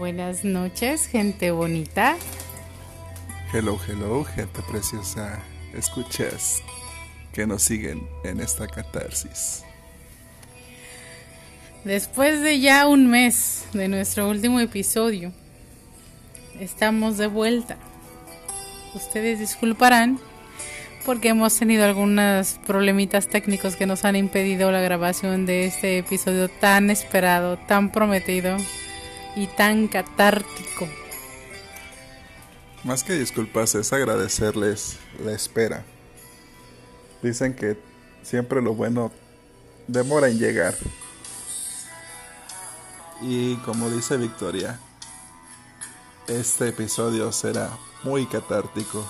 Buenas noches, gente bonita. Hello, hello, gente preciosa. Escuchas que nos siguen en esta catarsis. Después de ya un mes de nuestro último episodio, estamos de vuelta. Ustedes disculparán porque hemos tenido algunos problemitas técnicos que nos han impedido la grabación de este episodio tan esperado, tan prometido y tan catártico. Más que disculpas es agradecerles la espera. Dicen que siempre lo bueno demora en llegar. Y como dice Victoria, este episodio será muy catártico.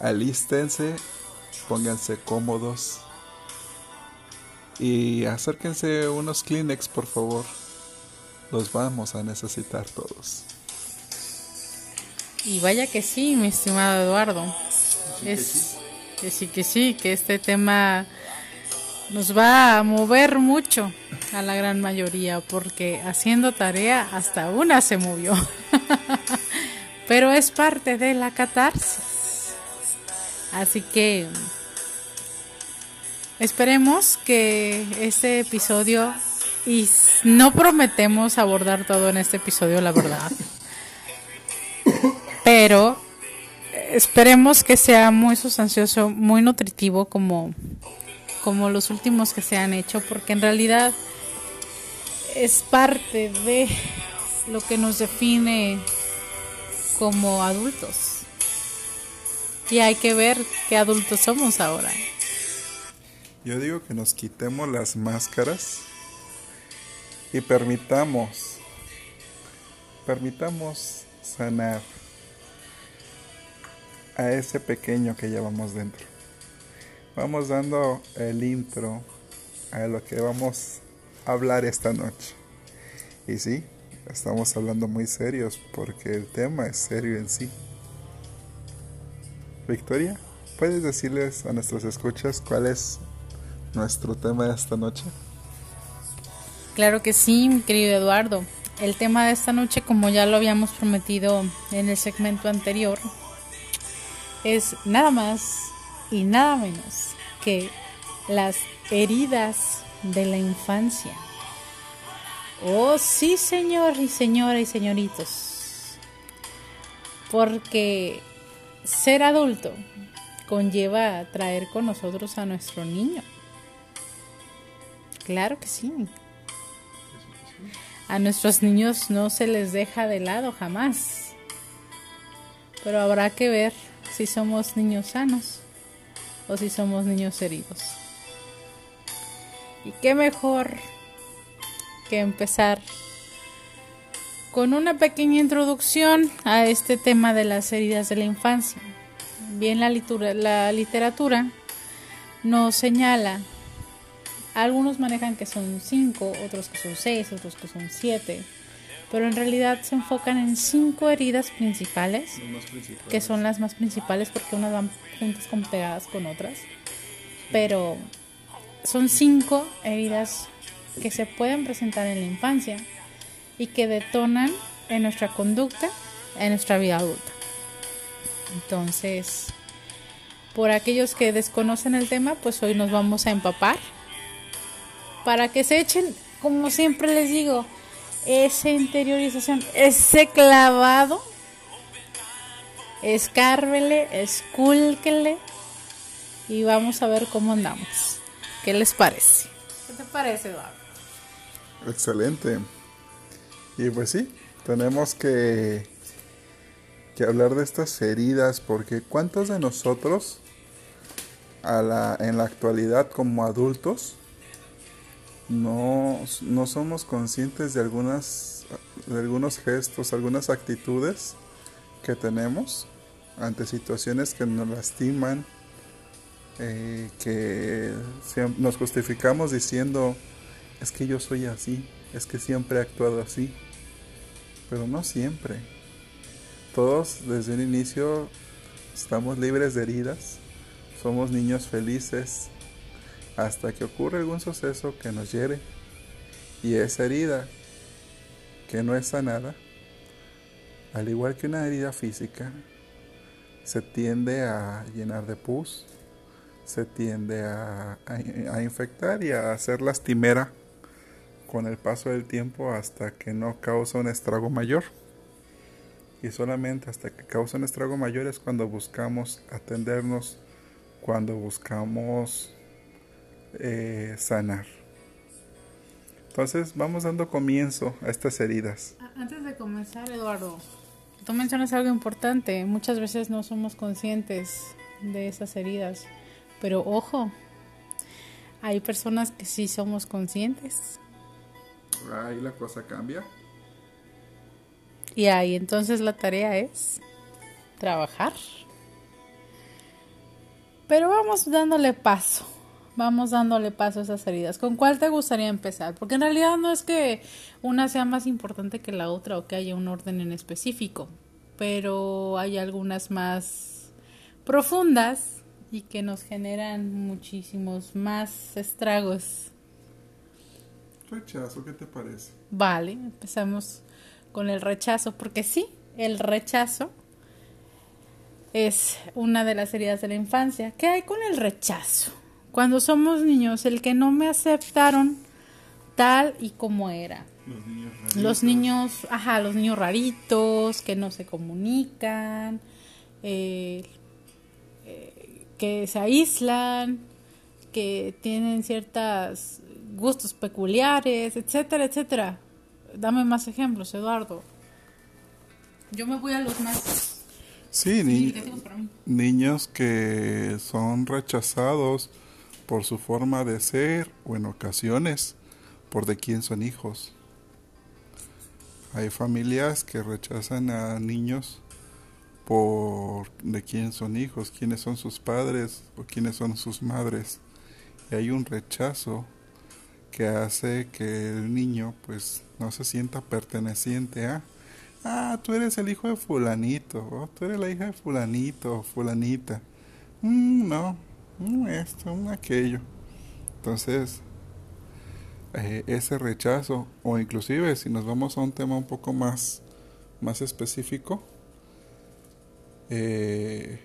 Alístense, pónganse cómodos y acérquense unos Kleenex, por favor. Los vamos a necesitar todos. Y vaya que sí, mi estimado Eduardo. es que sí, que sí, que este tema nos va a mover mucho a la gran mayoría, porque haciendo tarea hasta una se movió. Pero es parte de la catarsis. Así que esperemos que este episodio, y no prometemos abordar todo en este episodio, la verdad. Pero esperemos que sea muy sustancioso, muy nutritivo como, como los últimos que se han hecho, porque en realidad es parte de lo que nos define como adultos. Y hay que ver qué adultos somos ahora. Yo digo que nos quitemos las máscaras y permitamos, permitamos sanar a ese pequeño que llevamos dentro. Vamos dando el intro a lo que vamos a hablar esta noche. Y sí, estamos hablando muy serios porque el tema es serio en sí. Victoria, ¿puedes decirles a nuestros escuchas cuál es nuestro tema de esta noche? Claro que sí, mi querido Eduardo. El tema de esta noche, como ya lo habíamos prometido en el segmento anterior, es nada más y nada menos que las heridas de la infancia. Oh, sí, señor y señora y señoritos. Porque ser adulto conlleva traer con nosotros a nuestro niño. Claro que sí. A nuestros niños no se les deja de lado jamás. Pero habrá que ver si somos niños sanos o si somos niños heridos. Y qué mejor que empezar con una pequeña introducción a este tema de las heridas de la infancia. Bien la, la literatura nos señala, algunos manejan que son cinco, otros que son seis, otros que son siete, pero en realidad se enfocan en cinco heridas principales, que son las más principales porque unas van juntas con pegadas con otras, pero son cinco heridas que se pueden presentar en la infancia y que detonan en nuestra conducta en nuestra vida adulta. Entonces, por aquellos que desconocen el tema, pues hoy nos vamos a empapar para que se echen, como siempre les digo, esa interiorización, ese clavado, escárvele, escúlquele y vamos a ver cómo andamos. ¿Qué les parece? ¿Qué te parece, Eduardo? Excelente. Y pues sí, tenemos que, que hablar de estas heridas porque ¿cuántos de nosotros a la, en la actualidad como adultos no, no somos conscientes de algunas de algunos gestos, algunas actitudes que tenemos ante situaciones que nos lastiman, eh, que nos justificamos diciendo es que yo soy así, es que siempre he actuado así, pero no siempre. Todos desde un inicio estamos libres de heridas, somos niños felices, hasta que ocurre algún suceso que nos hiere y esa herida que no es sanada, al igual que una herida física, se tiende a llenar de pus, se tiende a, infectar y a hacer lastimera con el paso del tiempo hasta que no causa un estrago mayor. Y solamente hasta que causa un estrago mayor es cuando buscamos atendernos, cuando buscamos eh, sanar. Entonces vamos dando comienzo a estas heridas. Antes de comenzar, Eduardo, tú mencionas algo importante. Muchas veces no somos conscientes de esas heridas. Pero ojo, hay personas que sí somos conscientes. Ahí la cosa cambia. Y ahí entonces la tarea es trabajar. Pero vamos dándole paso vamos dándole paso a esas heridas. ¿Con cuál te gustaría empezar? Porque en realidad no es que una sea más importante que la otra o que haya un orden en específico, pero hay algunas más profundas y que nos generan muchísimos más estragos. Rechazo, ¿qué te parece? Vale, empezamos con el rechazo, porque sí, el rechazo es una de las heridas de la infancia. ¿Qué hay con el rechazo? Cuando somos niños, el que no me aceptaron tal y como era. Los niños raritos. Los niños, ajá, los niños raritos, que no se comunican, eh, eh, que se aíslan, que tienen ciertos gustos peculiares, etcétera, etcétera. Dame más ejemplos, Eduardo. Yo me voy a los más Sí, niños que son rechazados por su forma de ser o en ocasiones por de quién son hijos. Hay familias que rechazan a niños por de quién son hijos, quiénes son sus padres o quiénes son sus madres. Y hay un rechazo que hace que el niño pues no se sienta perteneciente a ah, tú eres el hijo de fulanito, o tú eres la hija de fulanito fulanita. Mm, no, un esto, un aquello. Entonces, eh, ese rechazo, o inclusive si nos vamos a un tema un poco más, más específico, eh,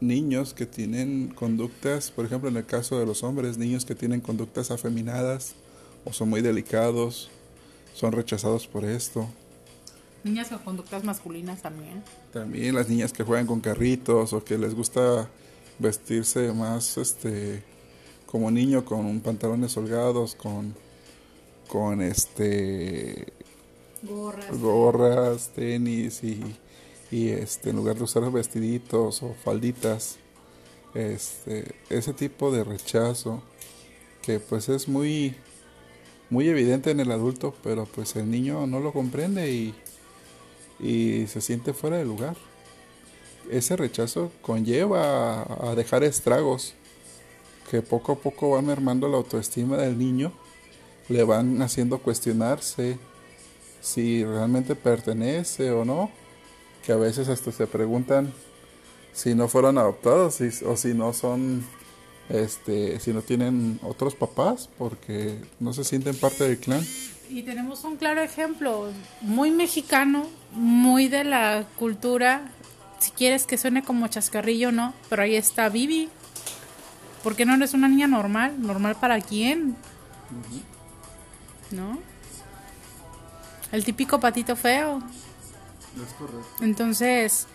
niños que tienen conductas, por ejemplo en el caso de los hombres, niños que tienen conductas afeminadas o son muy delicados, son rechazados por esto. Niñas con conductas masculinas también. También las niñas que juegan con carritos o que les gusta vestirse más este como niño con pantalones holgados con con este gorras, tenis y, y este en lugar de usar vestiditos o falditas este ese tipo de rechazo que pues es muy muy evidente en el adulto pero pues el niño no lo comprende y, y se siente fuera de lugar ese rechazo conlleva a, dejar estragos que poco a poco van mermando la autoestima del niño, le van haciendo cuestionarse si realmente pertenece o no, que a veces hasta se preguntan si no fueron adoptados o si no son este si no tienen otros papás porque no se sienten parte del clan. Y tenemos un claro ejemplo muy mexicano, muy de la cultura si quieres que suene como chascarrillo, no, pero ahí está Vivi. ¿Por qué no eres una niña normal? ¿Normal para quién? ¿No? El típico patito feo. Es correcto. Entonces,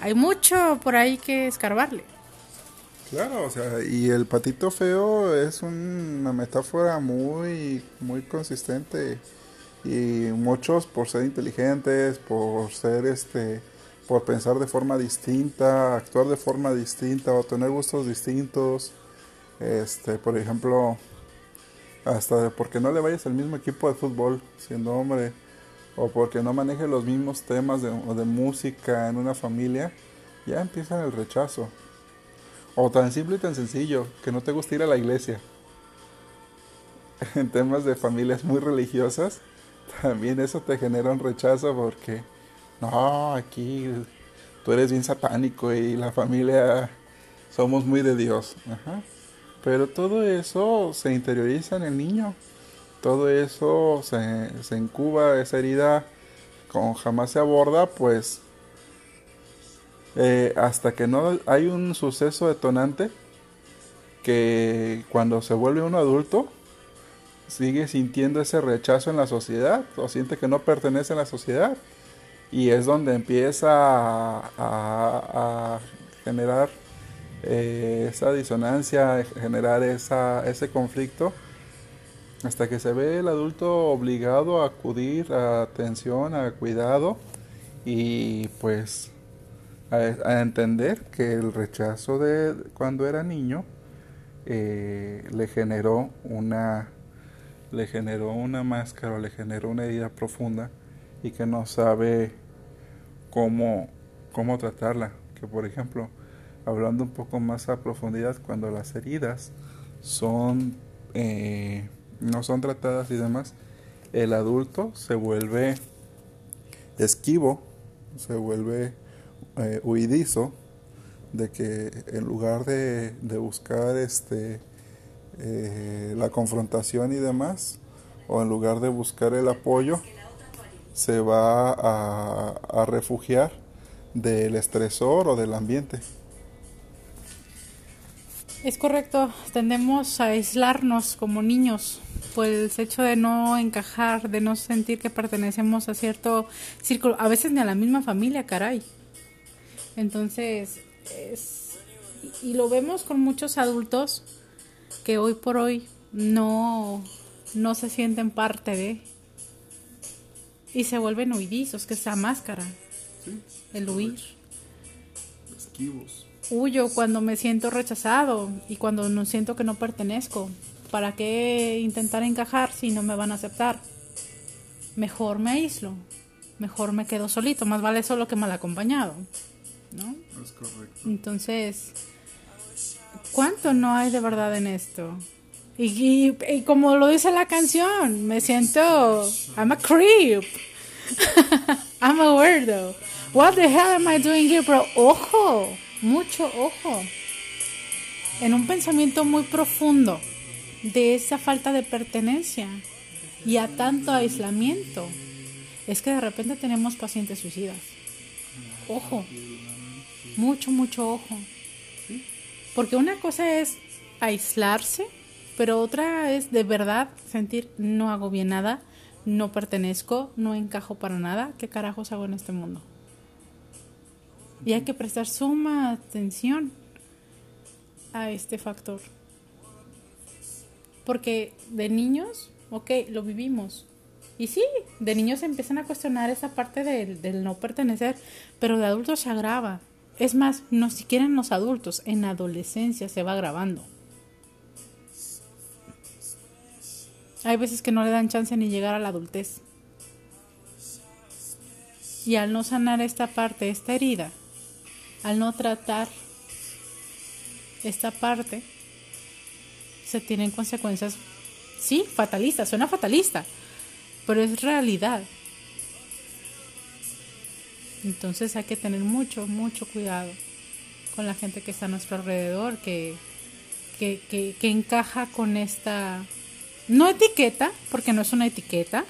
hay mucho por ahí que escarbarle. Claro, o sea, y el patito feo es una metáfora muy, muy consistente. Y muchos por ser inteligentes, por ser este por pensar de forma distinta, actuar de forma distinta o tener gustos distintos. Este, por ejemplo, hasta porque no le vayas al mismo equipo de fútbol siendo hombre o porque no maneje los mismos temas de, de música en una familia, ya empieza el rechazo. O tan simple y tan sencillo, que no te gusta ir a la iglesia. En temas de familias muy religiosas, también eso te genera un rechazo porque no, aquí tú eres bien satánico y la familia somos muy de Dios. Pero todo eso se interioriza en el niño. Todo eso se, se incuba, esa herida. Como jamás se aborda, pues eh, hasta que no hay un suceso detonante que cuando se vuelve un adulto sigue sintiendo ese rechazo en la sociedad o siente que no pertenece a la sociedad y es donde empieza a, generar eh, esa disonancia, generar ese conflicto hasta que se ve el adulto obligado a acudir a atención, a cuidado y pues a, entender que el rechazo de cuando era niño eh, le generó una le generó una máscara, le generó una herida profunda y que no sabe cómo, cómo tratarla. Que por ejemplo, hablando un poco más a profundidad, cuando las heridas son eh, no son tratadas y demás, el adulto se vuelve esquivo, se vuelve eh, huidizo, de que en lugar de, de buscar este eh, la confrontación y demás, o en lugar de buscar el apoyo, se va a, a refugiar del estresor o del ambiente. Es correcto, tendemos a aislarnos como niños por el hecho de no encajar, de no sentir que pertenecemos a cierto círculo, a veces ni a la misma familia, caray. Entonces, es, y lo vemos con muchos adultos que hoy por hoy no, no se sienten parte de y se vuelven huidizos, que es la máscara, el huir. Esquivos. Huyo cuando me siento rechazado y cuando no siento que no pertenezco. ¿Para qué intentar encajar si no me van a aceptar? Mejor me aíslo, mejor me quedo solito, más vale solo que mal acompañado, ¿no? Es correcto. Entonces, ¿cuánto no hay de verdad en esto? Y, y, como lo dice la canción, me siento, I'm a creep, I'm a weirdo. What the hell am I doing here? Pero ojo, mucho ojo. En un pensamiento muy profundo de esa falta de pertenencia y a tanto aislamiento, es que de repente tenemos pacientes suicidas. Ojo, mucho, mucho ojo. Porque una cosa es aislarse, pero otra es de verdad sentir no hago bien nada, no pertenezco, no encajo para nada, ¿qué carajos hago en este mundo? Y hay que prestar suma atención a este factor. Porque de niños, ok, lo vivimos. Y sí, de niños se empiezan a cuestionar esa parte del, del no pertenecer, pero de adultos se agrava. Es más, no siquiera en los adultos, en adolescencia se va agravando. Hay veces que no le dan chance ni llegar a la adultez. Y al no sanar esta parte, esta herida, al no tratar esta parte, se tienen consecuencias, sí, fatalistas, suena fatalista, pero es realidad. Entonces hay que tener mucho, mucho cuidado con la gente que está a nuestro alrededor, que, que, que, que encaja con esta, no etiqueta, porque no es una etiqueta,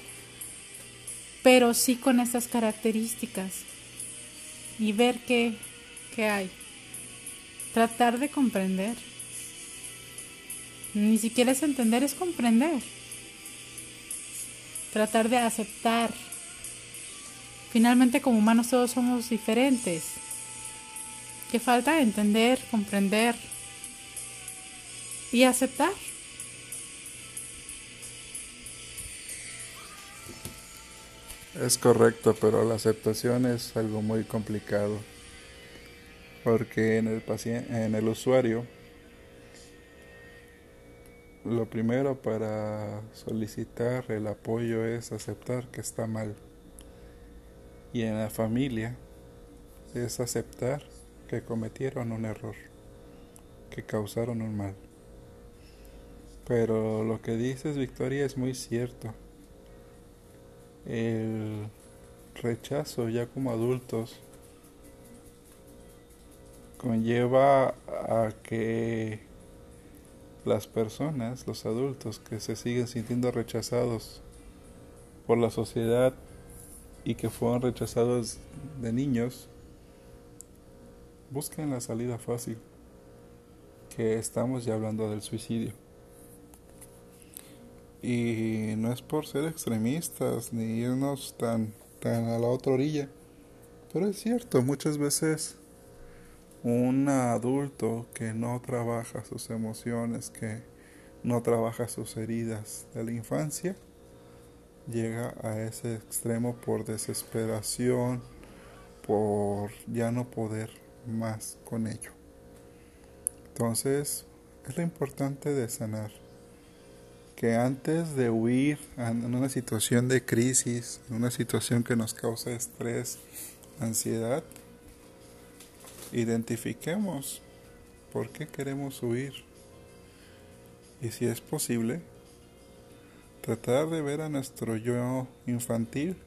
pero sí con estas características y ver qué, qué hay. Tratar de comprender. Ni siquiera es entender, es comprender. Tratar de aceptar. Finalmente como humanos todos somos diferentes. Que falta entender, comprender y aceptar. Es correcto, pero la aceptación es algo muy complicado. Porque en el paciente, en el usuario lo primero para solicitar el apoyo es aceptar que está mal. Y en la familia es aceptar que cometieron un error, que causaron un mal. Pero lo que dices, Victoria, es muy cierto. El rechazo ya como adultos conlleva a que las personas, los adultos que se siguen sintiendo rechazados por la sociedad y que fueron rechazados de niños, busquen la salida fácil, que estamos ya hablando del suicidio. Y no es por ser extremistas ni irnos tan, tan a la otra orilla, pero es cierto, muchas veces un adulto que no trabaja sus emociones, que no trabaja sus heridas de la infancia, llega a ese extremo por desesperación, por ya no poder más con ello. Entonces, es lo importante de sanar, que antes de huir en una situación de crisis, en una situación que nos causa estrés, ansiedad, identifiquemos por qué queremos huir y si es posible, tratar de ver a nuestro yo infantil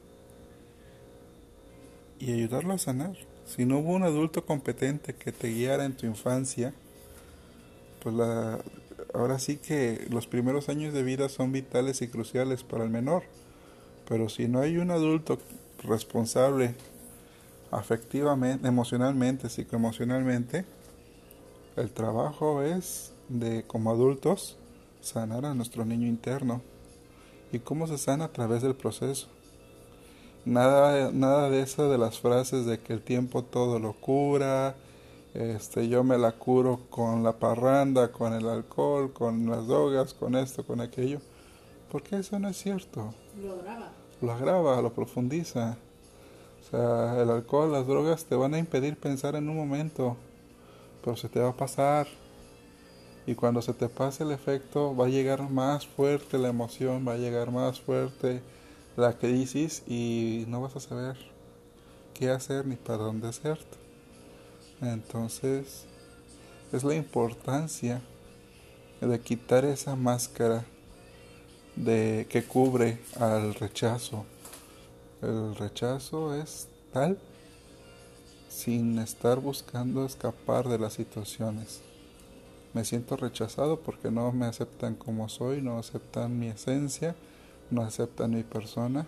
y ayudarlo a sanar. Si no hubo un adulto competente que te guiara en tu infancia, pues la, ahora sí que los primeros años de vida son vitales y cruciales para el menor. Pero si no hay un adulto responsable afectivamente, emocionalmente, psicoemocionalmente, el trabajo es de como adultos sanar a nuestro niño interno. ¿Y cómo se sana? A través del proceso. Nada, nada de eso de las frases de que el tiempo todo lo cura, este, yo me la curo con la parranda, con el alcohol, con las drogas, con esto, con aquello. Porque eso no es cierto. Lo agrava. Lo agrava, lo profundiza. O sea, el alcohol, las drogas te van a impedir pensar en un momento, pero se te va a pasar. Y cuando se te pase el efecto, va a llegar más fuerte la emoción, va a llegar más fuerte la crisis y no vas a saber qué hacer ni para dónde hacerte. Entonces, es la importancia de quitar esa máscara de que cubre al rechazo. El rechazo es tal sin estar buscando escapar de las situaciones. Me siento rechazado porque no me aceptan como soy, no aceptan mi esencia, no aceptan mi persona.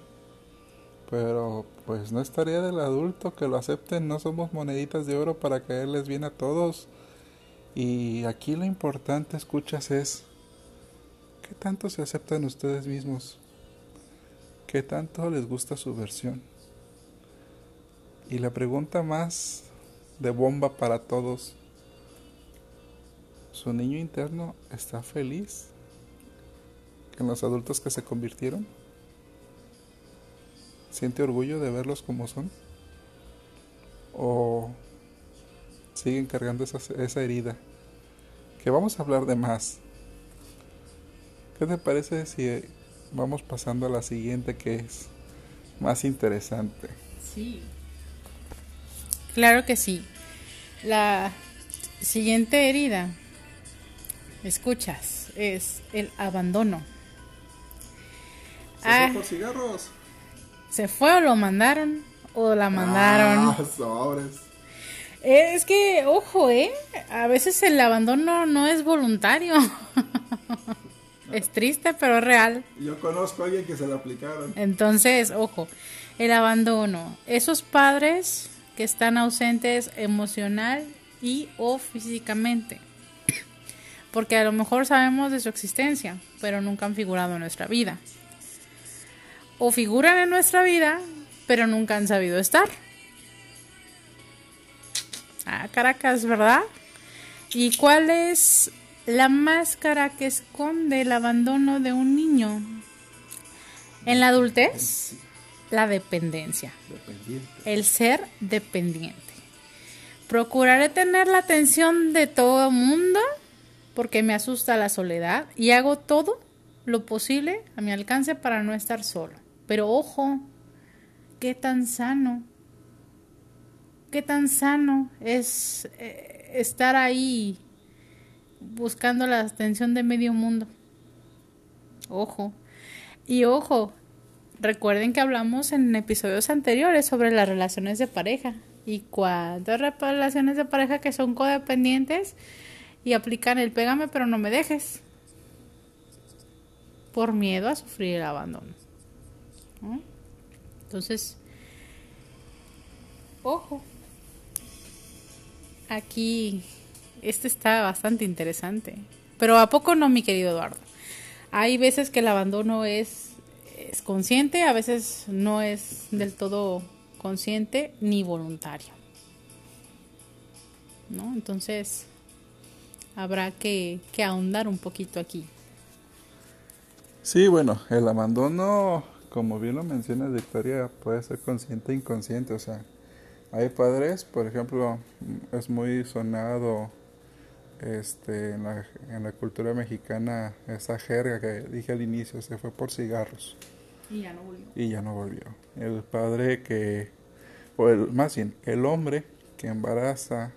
Pero pues no es tarea del adulto que lo acepten, no somos moneditas de oro para caerles bien a todos. Y aquí lo importante, escuchas, es ¿qué tanto se aceptan ustedes mismos? ¿Qué tanto les gusta su versión? Y la pregunta más de bomba para todos, ¿su niño interno está feliz con los adultos que se convirtieron? ¿Siente orgullo de verlos como son? ¿O siguen cargando esa, esa herida? Que vamos a hablar de más. ¿Qué te parece si vamos pasando a la siguiente que es más interesante? Sí. Claro que sí. La siguiente herida, escuchas, es el abandono. ¿Se ah, por cigarros? ¿Se fue o lo mandaron? ¿O la mandaron? Ah, sobres. Es que, ojo, ¿eh? A veces el abandono no es voluntario. es triste, pero es real. Yo conozco a alguien que se lo aplicaron. Entonces, ojo, el abandono. Esos padres que están ausentes emocional y o físicamente. Porque a lo mejor sabemos de su existencia, pero nunca han figurado en nuestra vida o figuran en nuestra vida, pero nunca han sabido estar. Ah, Caracas, ¿verdad? ¿Y cuál es la máscara que esconde el abandono de un niño? En la adultez, la dependencia. El ser dependiente. Procuraré tener la atención de todo el mundo porque me asusta la soledad y hago todo lo posible a mi alcance para no estar solo. Pero ojo, qué tan sano, qué tan sano es eh, estar ahí buscando la atención de medio mundo. Ojo. Y ojo, recuerden que hablamos en episodios anteriores sobre las relaciones de pareja. Y cuántas relaciones de pareja que son codependientes y aplican el pégame pero no me dejes. por miedo a sufrir el abandono. Entonces, ojo, aquí este está bastante interesante. Pero ¿a poco no, mi querido Eduardo? Hay veces que el abandono es, es consciente, a veces no es del todo consciente ni voluntario. ¿No? Entonces, habrá que ahondar un poquito aquí. Sí, bueno, el abandono, como bien lo menciona Victoria, puede ser consciente e inconsciente. O sea, hay padres, por ejemplo, es muy sonado este, en, la, en la cultura mexicana esa jerga que dije al inicio, se fue por cigarros. Y ya no volvió. Y ya no volvió. El padre que, o el, más bien, el hombre que embaraza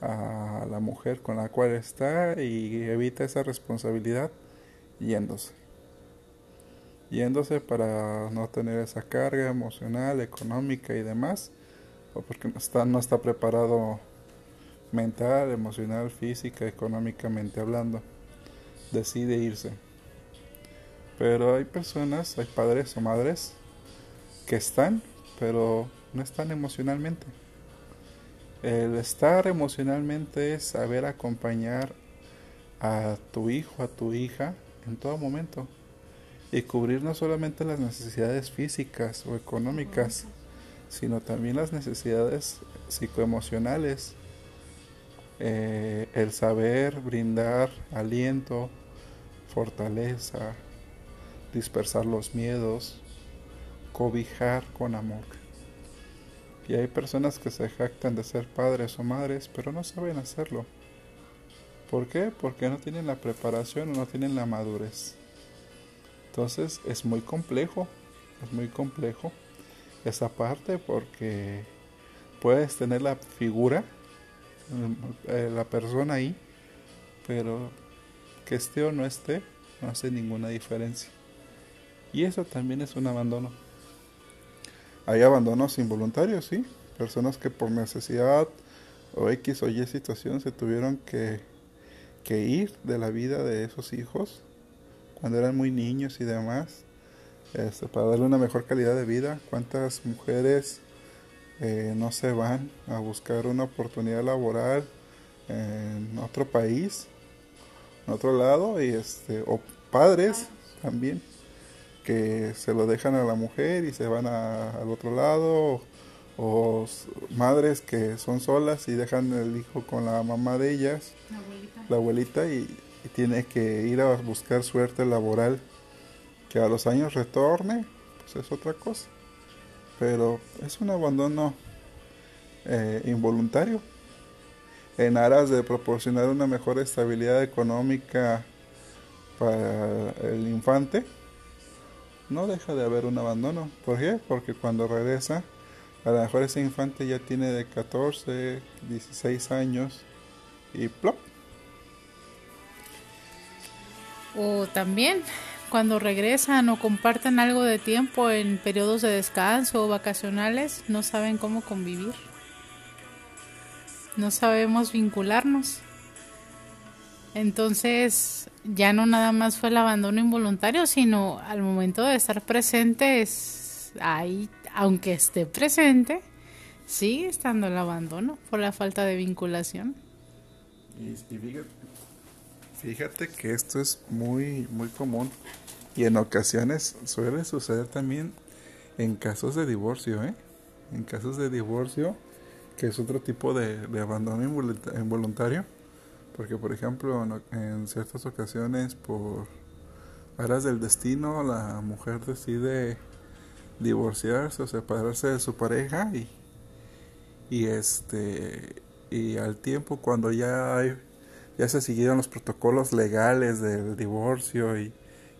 a la mujer con la cual está y evita esa responsabilidad yéndose. Yéndose para no tener esa carga emocional, económica y demás, o porque no está, no está preparado mental, emocional, física, económicamente hablando. Decide irse. Pero hay personas, hay padres o madres que están, pero no están emocionalmente. El estar emocionalmente es saber acompañar a tu hijo, a tu hija en todo momento y cubrir no solamente las necesidades físicas o económicas, sino también las necesidades psicoemocionales. Eh, el saber brindar aliento, fortaleza, dispersar los miedos, cobijar con amor. Y hay personas que se jactan de ser padres o madres, pero no saben hacerlo. ¿Por qué? Porque no tienen la preparación o no tienen la madurez. Entonces es muy complejo, es muy complejo esa parte porque puedes tener la figura, eh, la persona ahí, pero que esté o no esté, no hace ninguna diferencia. Y eso también es un abandono. Hay abandonos involuntarios, sí. Personas que por necesidad o X o Y situación se tuvieron que, que ir de la vida de esos hijos cuando eran muy niños y demás, este, para darle una mejor calidad de vida. ¿Cuántas mujeres eh, no se van a buscar una oportunidad laboral en otro país, en otro lado, y este, o padres también? que se lo dejan a la mujer y se van al otro lado, o, madres que son solas y dejan el hijo con la mamá de ellas, la abuelita, y, tiene que ir a buscar suerte laboral, que a los años retorne, pues es otra cosa. Pero es un abandono eh, involuntario en aras de proporcionar una mejor estabilidad económica para el infante no deja de haber un abandono. ¿Por qué? Porque cuando regresa, a lo mejor ese infante ya tiene de 14, 16 años y plop. O también cuando regresan o comparten algo de tiempo en periodos de descanso o vacacionales, no saben cómo convivir. No sabemos vincularnos. Entonces, ya no nada más fue el abandono involuntario, sino al momento de estar presente, es ahí, aunque esté presente, sigue estando el abandono por la falta de vinculación. Fíjate, que esto es muy, muy común y en ocasiones suele suceder también en casos de divorcio, ¿eh? En casos de divorcio, que es otro tipo de, de abandono involuntario porque, por ejemplo, en, ciertas ocasiones, por aras del destino, la mujer decide divorciarse o separarse de su pareja y, y este y al tiempo cuando ya hay, ya se siguieron los protocolos legales del divorcio y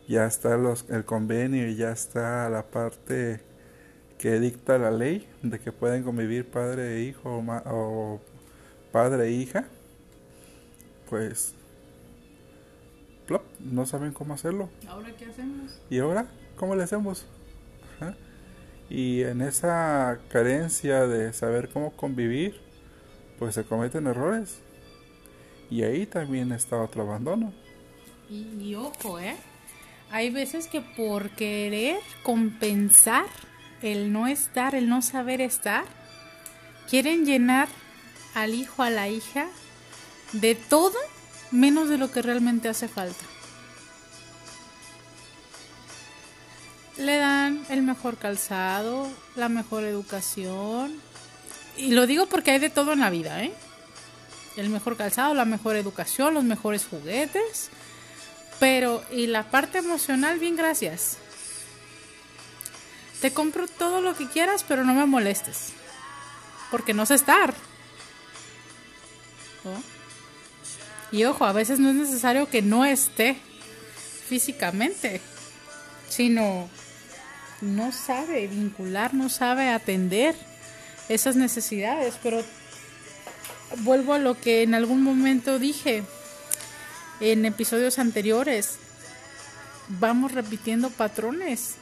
ya está los, el convenio y ya está la parte que dicta la ley de que pueden convivir padre e hijo o, o padre e hija pues plop, no saben cómo hacerlo. ¿Ahora qué hacemos? ¿Y ahora cómo le hacemos? Y en esa carencia de saber cómo convivir, pues se cometen errores. Y ahí también está otro abandono. Y, ojo, ¿eh? Hay veces que por querer compensar el no estar, el no saber estar, quieren llenar al hijo, a la hija, de todo menos de lo que realmente hace falta. Le dan el mejor calzado, la mejor educación. Y lo digo porque hay de todo en la vida, ¿eh? El mejor calzado, la mejor educación, los mejores juguetes. Pero, y la parte emocional, bien, gracias. Te compro todo lo que quieras, pero no me molestes. Porque no sé estar. Y ojo, a veces no es necesario que no esté físicamente, sino no sabe vincular, no sabe atender esas necesidades. Pero vuelvo a lo que en algún momento dije en episodios anteriores. Vamos repitiendo patrones.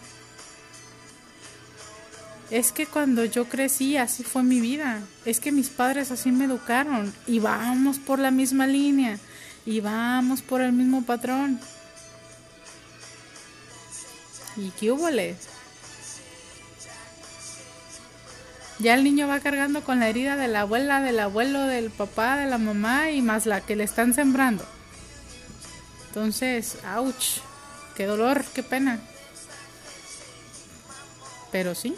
Es que cuando yo crecí así fue mi vida. Es que mis padres así me educaron. Y vamos por la misma línea. Y vamos por el mismo patrón. ¿Y qué hubo? Ya el niño va cargando con la herida de la abuela, del abuelo, del papá, de la mamá y más la que le están sembrando. Entonces, ouch, qué dolor, qué pena. Pero sí.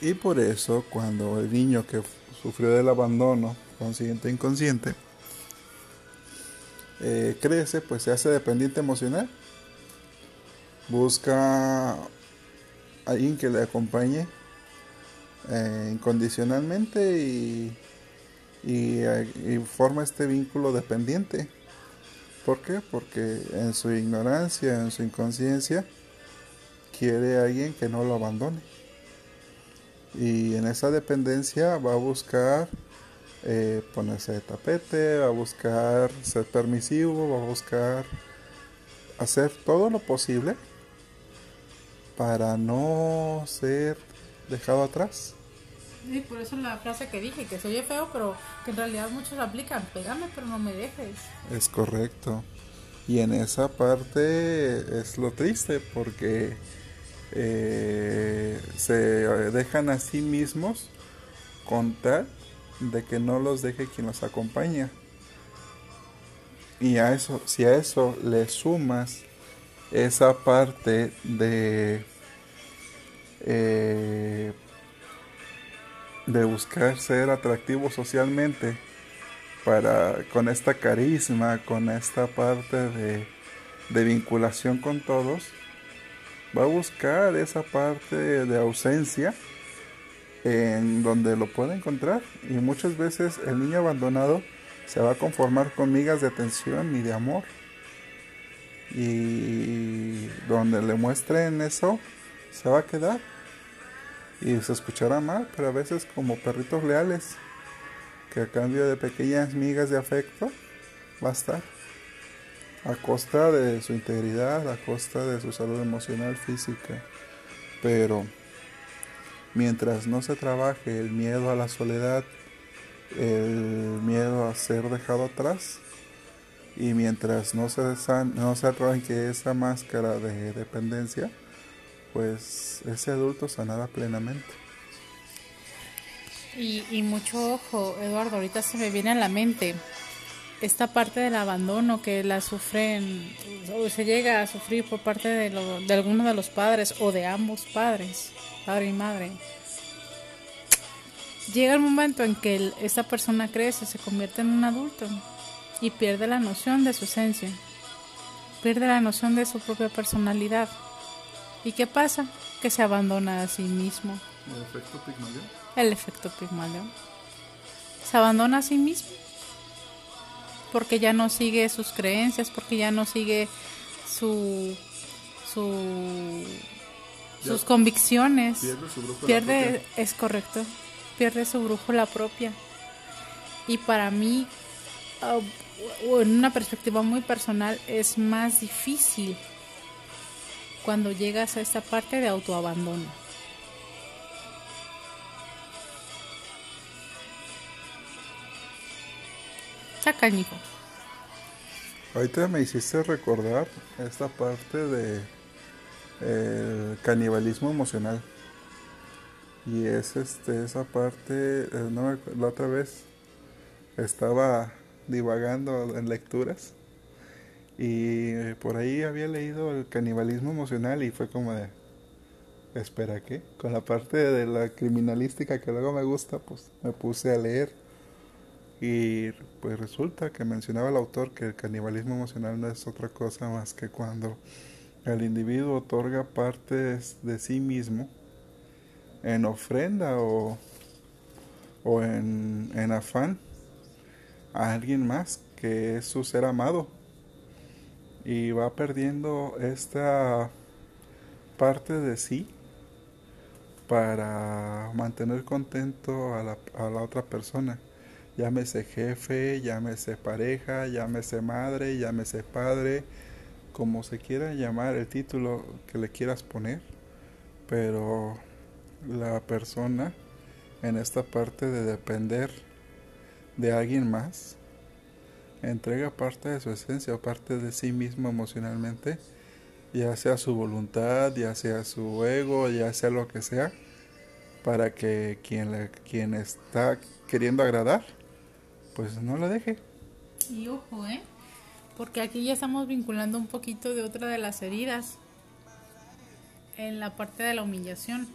Y por eso, cuando el niño que sufrió del abandono, consciente e inconsciente, eh, crece, pues se hace dependiente emocional. Busca alguien que le acompañe eh, incondicionalmente y, y, forma este vínculo dependiente. ¿Por qué? Porque en su ignorancia, en su inconsciencia, quiere alguien que no lo abandone. Y en esa dependencia va a buscar eh, ponerse de tapete, va a buscar ser permisivo, va a buscar hacer todo lo posible para no ser dejado atrás. Sí, por eso la frase que dije, que soy feo, pero que en realidad muchos aplican, pégame pero no me dejes. Es correcto. Y en esa parte es lo triste porque eh, se dejan a sí mismos con tal de que no los deje quien los acompaña. Y a eso, si a eso le sumas esa parte de eh, de buscar ser atractivo socialmente para con esta carisma con esta parte de, de vinculación con todos va a buscar esa parte de ausencia en donde lo puede encontrar. Y muchas veces el niño abandonado se va a conformar con migas de atención y de amor y donde le muestren eso se va a quedar y se escuchará mal, pero a veces como perritos leales, que a cambio de pequeñas migas de afecto va a estar a costa de su integridad, a costa de su salud emocional, física. Pero mientras no se trabaje el miedo a la soledad, el miedo a ser dejado atrás, y mientras no se, no se arranque esa máscara de dependencia, pues ese adulto sanará plenamente. Y, mucho ojo, Eduardo, ahorita se me viene a la mente esta parte del abandono que la sufren o se llega a sufrir por parte de, de alguno de los padres o de ambos padres, padre y madre. Llega el momento en que esta persona crece, se convierte en un adulto y pierde la noción de su esencia, pierde la noción de su propia personalidad. ¿Y qué pasa? Que se abandona a sí mismo. ¿El efecto Pigmalión? El efecto Pigmalión. Se abandona a sí mismo. Porque ya no sigue sus creencias, porque ya no sigue su, su sus convicciones. Pierde su brújula Pierde, es correcto. Pierde su brújula propia. Y para mí, en una perspectiva muy personal, es más difícil cuando llegas a esta parte de autoabandono. Saca, hijo. Ahorita me hiciste recordar esta parte de el canibalismo emocional. Y es este esa parte, eh, no, la otra vez estaba divagando en lecturas. Y por ahí había leído el canibalismo emocional y fue como de espera qué con la parte de la criminalística que luego me gusta pues me puse a leer. Y pues resulta que mencionaba el autor que el canibalismo emocional no es otra cosa más que cuando el individuo otorga partes de sí mismo en ofrenda o, o en, en afán a alguien más que es su ser amado y va perdiendo esta parte de sí para mantener contento a la, a la otra persona. Llámese jefe, llámese pareja, llámese madre, llámese padre, como se quiera llamar el título que le quieras poner, pero la persona en esta parte de depender de alguien más entrega parte de su esencia o parte de sí mismo emocionalmente, ya sea su voluntad, ya sea su ego, ya sea lo que sea, para que quien, le, quien está queriendo agradar, pues no la deje. Y ojo, ¿eh? Porque aquí ya estamos vinculando un poquito de otra de las heridas. En la parte de la humillación.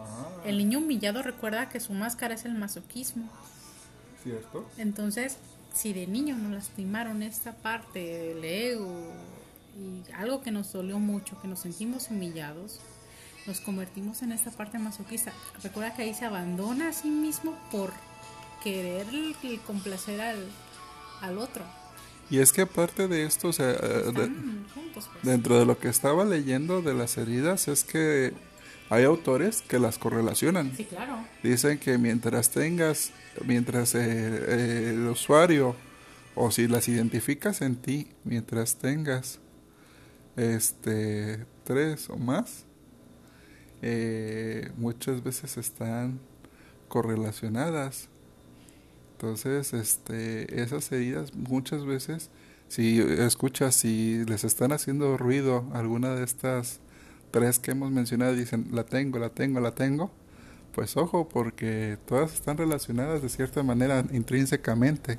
Ah. El niño humillado recuerda que su máscara es el masoquismo. ¿Cierto? Entonces, si de niño nos lastimaron esta parte del ego y algo que nos dolió mucho, que nos sentimos humillados, nos convertimos en esta parte masoquista. Recuerda que ahí se abandona a sí mismo por querer complacer al, al otro. Y es que aparte de esto, o sea, de- juntos, pues. dentro de lo que estaba leyendo de las heridas, es que hay autores que las correlacionan. Sí, claro. Dicen que mientras tengas, mientras eh, eh, el usuario, o si las identificas en ti, mientras tengas este tres o más, eh, muchas veces están correlacionadas. Entonces, este, esas heridas muchas veces, si escuchas, si les están haciendo ruido alguna de estas tres que hemos mencionado, dicen, la tengo, la tengo, la tengo, pues ojo, porque todas están relacionadas de cierta manera intrínsecamente,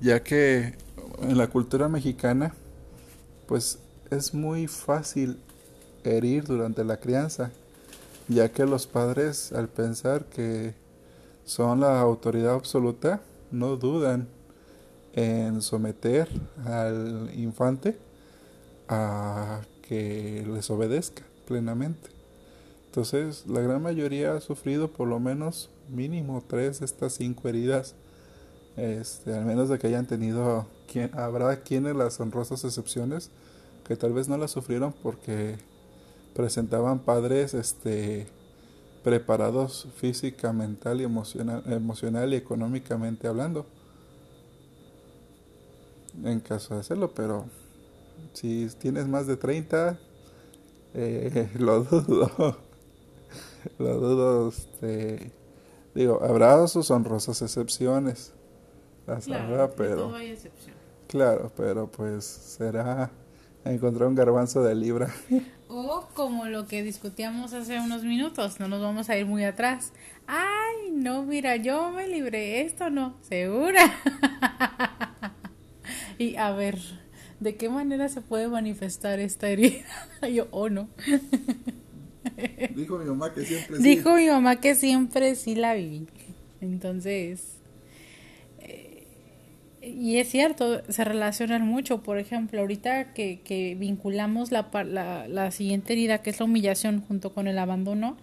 ya que en la cultura mexicana, pues es muy fácil herir durante la crianza, ya que los padres al pensar que son la autoridad absoluta, no dudan en someter al infante a que les obedezca plenamente. Entonces, la gran mayoría ha sufrido por lo menos mínimo tres de estas cinco heridas. Este, al menos de que hayan tenido, quien, habrá quienes las honrosas excepciones que tal vez no las sufrieron porque presentaban padres este preparados física, mental y emocional, emocional y económicamente hablando. En caso de hacerlo, pero si tienes más de 30, eh, lo dudo. lo dudo, este, digo, habrá sus honrosas excepciones. Las Claro, habrá, pero, hay excepción. claro, pero pues será encontrar un garbanzo de libra. O como lo que discutíamos hace unos minutos, no nos vamos a ir muy atrás. Ay, no, mira, yo me libré, esto no, segura. y a ver, ¿de qué manera se puede manifestar esta herida? yo, oh no. Dijo mi mamá que siempre Dijo mi mamá que siempre sí la viví. Entonces, eh, y es cierto, se relacionan mucho. Por ejemplo, ahorita que, que vinculamos la, la, la siguiente herida, que es la humillación junto con el abandono,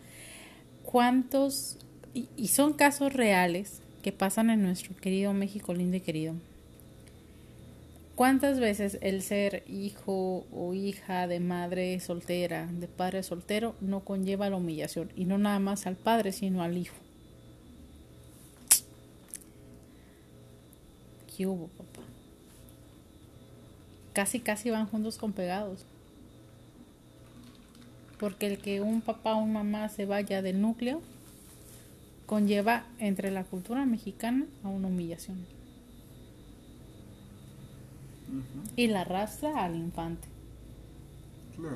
¿cuántos, y, y son casos reales que pasan en nuestro querido México lindo y querido? ¿Cuántas veces el ser hijo o hija de madre soltera, de padre soltero, no conlleva la humillación? Y no nada más al padre, sino al hijo. ¿Qué hubo, papá? Casi, casi van juntos con pegados. Porque el que un papá o una mamá se vaya del núcleo conlleva entre la cultura mexicana a una humillación. Y la arrastra al infante.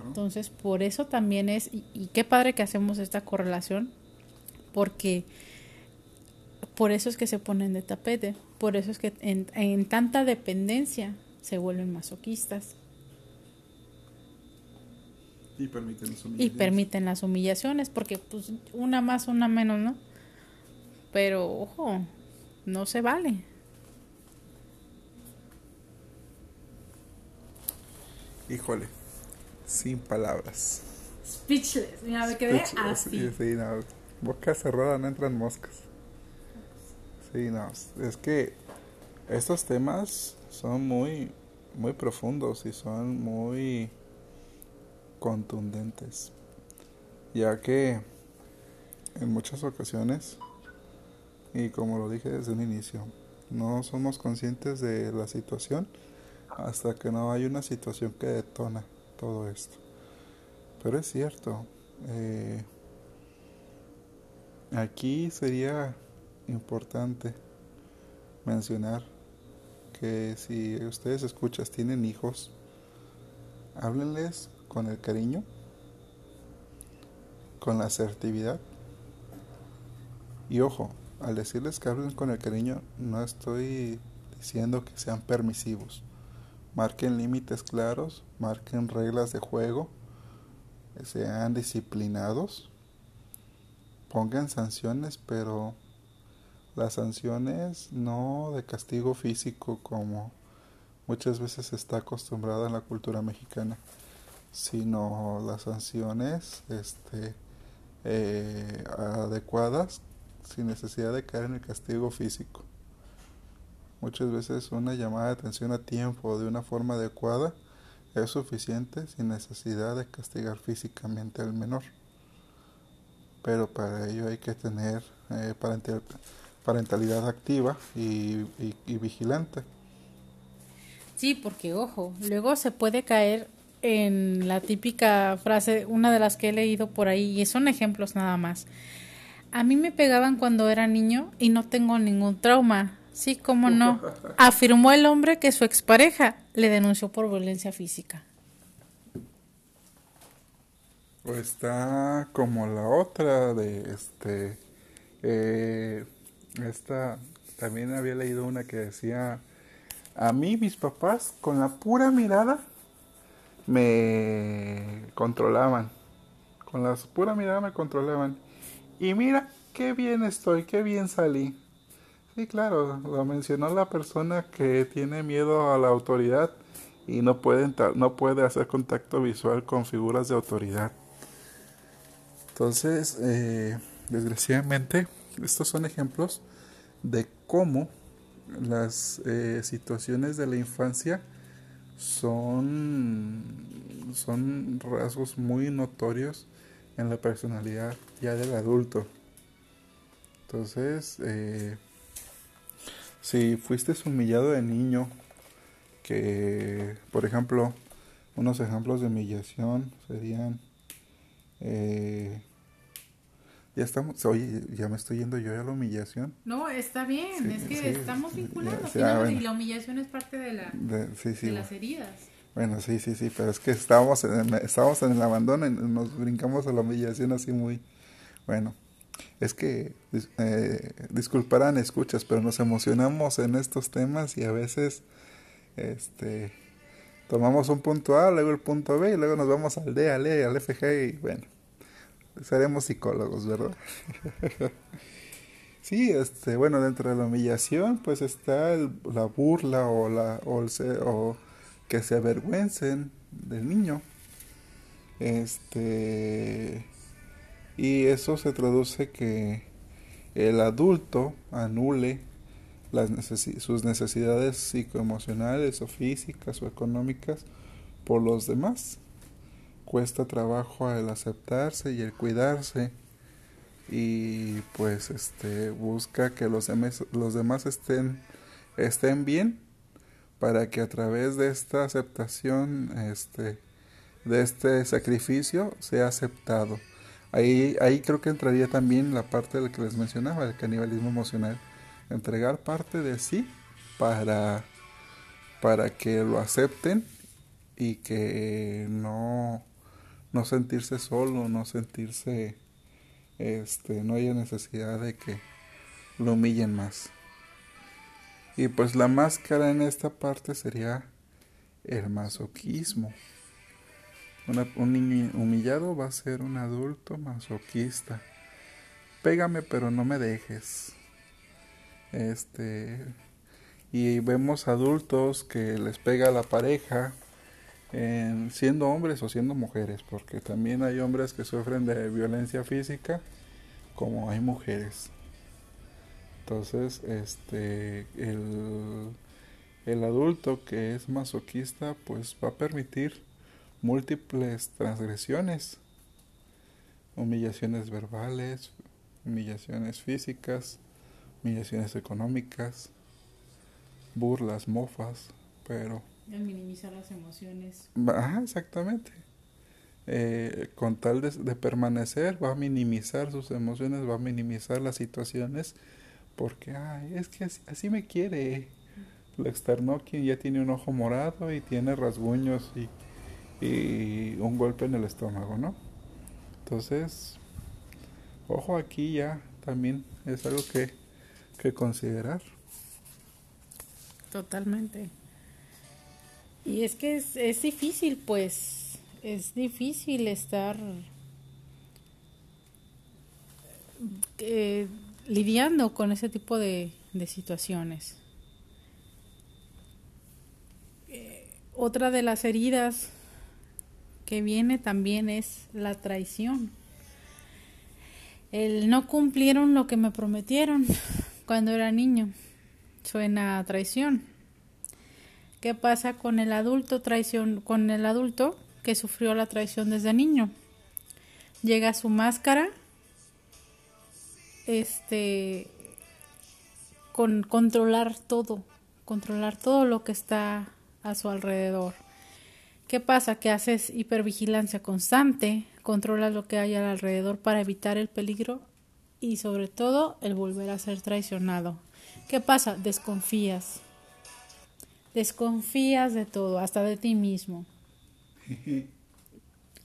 Entonces, por eso también es, y, qué padre que hacemos esta correlación, porque por eso es que se ponen de tapete, por eso es que en, en tanta dependencia se vuelven masoquistas. Y permiten las humillaciones. Y permiten las humillaciones, porque pues una más, una menos, ¿no? Pero, ojo, no se vale. Híjole, sin palabras. Speechless, mira, me quedé así. Sí, no, boca cerrada no entran moscas. Sí, no, es que estos temas son muy, muy profundos y son muy contundentes, ya que en muchas ocasiones, y como lo dije desde un inicio, no somos conscientes de la situación hasta que no hay una situación que detona todo esto. Pero es cierto, eh, aquí sería importante mencionar que si ustedes escuchas tienen hijos, háblenles con el cariño, con la asertividad. Y ojo, al decirles que hablen con el cariño, no estoy diciendo que sean permisivos. Marquen límites claros, marquen reglas de juego, sean disciplinados, pongan sanciones, pero las sanciones no de castigo físico como muchas veces está acostumbrada en la cultura mexicana, sino las sanciones este, eh, adecuadas sin necesidad de caer en el castigo físico. Muchas veces una llamada de atención a tiempo de una forma adecuada es suficiente sin necesidad de castigar físicamente al menor. Pero para ello hay que tener eh, parentalidad activa y, y vigilante. Sí, porque ojo, luego se puede caer en la típica frase, una de las que he leído por ahí, y son ejemplos nada más. A mí me pegaban cuando era niño y no tengo ningún trauma. Sí, cómo no. Afirmó el hombre que su expareja le denunció por violencia física. O está como la otra de este. Eh, esta. También había leído una que decía. A mí, mis papás, con la pura mirada, me controlaban. Con la pura mirada me controlaban. Y mira, qué bien estoy, qué bien salí. Sí, claro, lo mencionó la persona que tiene miedo a la autoridad y no puede, no puede hacer contacto visual con figuras de autoridad. Entonces, eh, desgraciadamente, estos son ejemplos de cómo las eh, situaciones de la infancia son, son rasgos muy notorios en la personalidad ya del adulto. Entonces, eh, si fuiste humillado de niño, que por ejemplo, unos ejemplos de humillación serían, eh, ya estamos, oye, ya me estoy yendo yo a la humillación. No, está bien, es que estamos vinculados, y la humillación es parte de, la, de, las heridas. Bueno, sí, sí, sí, pero es que estábamos en, estábamos en el abandono y nos brincamos a la humillación así muy, bueno. Es que eh, disculparán escuchas, pero nos emocionamos en estos temas y a veces este tomamos un punto A, luego el punto B y luego nos vamos al D, al E, al FG y bueno, seremos psicólogos, ¿verdad? sí, este, bueno, dentro de la humillación pues está la burla o la o, o que se avergüencen del niño. Este y eso se traduce que el adulto anule las sus necesidades psicoemocionales o físicas o económicas por los demás. Cuesta trabajo el aceptarse y el cuidarse y pues este busca que los demás, los demás estén estén bien para que a través de esta aceptación este de este sacrificio sea aceptado Ahí, ahí creo que entraría también la parte de que les mencionaba, el canibalismo emocional. Entregar parte de sí para, para que lo acepten y que no, no sentirse solo, no sentirse, este, no haya necesidad de que lo humillen más. Y pues la máscara en esta parte sería el masoquismo. Un niño humillado va a ser un adulto masoquista. Pégame pero no me dejes. Este y vemos adultos que les pega a la pareja siendo hombres o siendo mujeres, porque también hay hombres que sufren de violencia física como hay mujeres. Entonces, este, el, el adulto que es masoquista, pues va a permitir múltiples transgresiones, humillaciones verbales, humillaciones físicas, humillaciones económicas, burlas, mofas, pero... El minimizar las emociones. Ajá, exactamente. Eh, con tal de, de, permanecer, va a minimizar sus emociones, va a minimizar las situaciones porque, ay, es que así, me quiere. Lo externó quien ya tiene un ojo morado y tiene rasguños y, y un golpe en el estómago, ¿no? Entonces, ojo aquí ya también es algo que, que considerar. Totalmente. Y es que es, es difícil, pues, es difícil estar eh, lidiando con ese tipo de, situaciones. Eh, otra de las heridas que viene también es la traición. El no cumplieron lo que me prometieron cuando era niño. Suena a traición. ¿Qué pasa con el adulto traición con el adulto que sufrió la traición desde niño? Llega su máscara este con controlar todo, controlar todo lo que está a su alrededor. ¿Qué pasa? Que haces hipervigilancia constante, controlas lo que hay al alrededor para evitar el peligro y sobre todo el volver a ser traicionado. ¿Qué pasa? Desconfías. Desconfías de todo, hasta de ti mismo.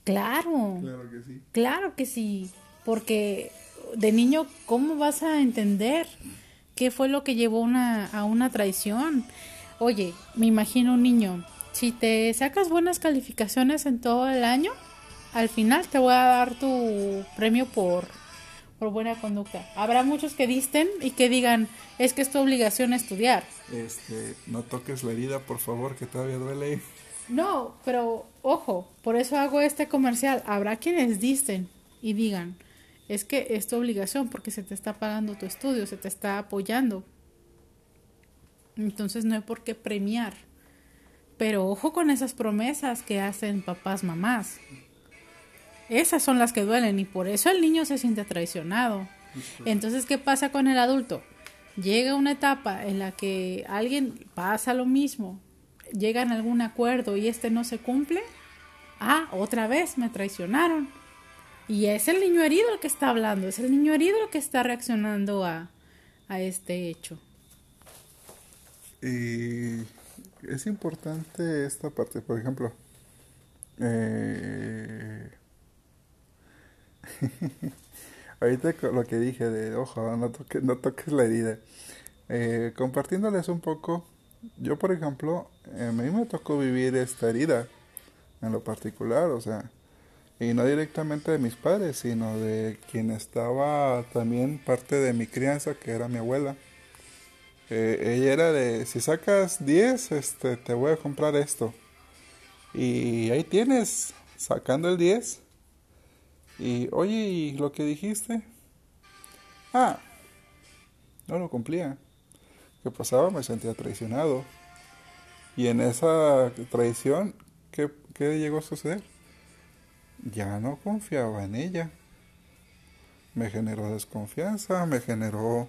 Claro. Claro que sí. Claro que sí, porque de niño, ¿cómo vas a entender qué fue lo que llevó una, a una traición? Oye, me imagino un niño, si te sacas buenas calificaciones en todo el año, al final te voy a dar tu premio por, por buena conducta. Habrá muchos que disten y que digan, es que es tu obligación estudiar. Este, no toques la herida, por favor, que todavía duele. No, pero ojo, por eso hago este comercial. Habrá quienes disten y digan, es que es tu obligación porque se te está pagando tu estudio, se te está apoyando. Entonces no hay por qué premiar. Pero ojo con esas promesas que hacen papás, mamás. Esas son las que duelen y por eso el niño se siente traicionado. Entonces, ¿qué pasa con el adulto? Llega una etapa en la que alguien pasa lo mismo, llegan a algún acuerdo y este no se cumple. Ah, otra vez me traicionaron y es el niño herido el que está hablando, es el niño herido el que está reaccionando a, a este hecho. Y es importante esta parte, por ejemplo, eh, ahorita lo que dije de ojo, no, toque, no toques la herida, eh, compartiéndoles un poco, yo por ejemplo, a mí me tocó vivir esta herida en lo particular, o sea, y no directamente de mis padres, sino de quien estaba también parte de mi crianza, que era mi abuela. Eh, ella era de, si sacas 10, este, te voy a comprar esto. Y ahí tienes, sacando el 10. Y, oye, ¿y lo que dijiste? Ah, no lo cumplía. ¿Qué pasaba? Me sentía traicionado. Y en esa traición, ¿qué, qué llegó a suceder? ya no confiaba en ella. Me generó desconfianza, me generó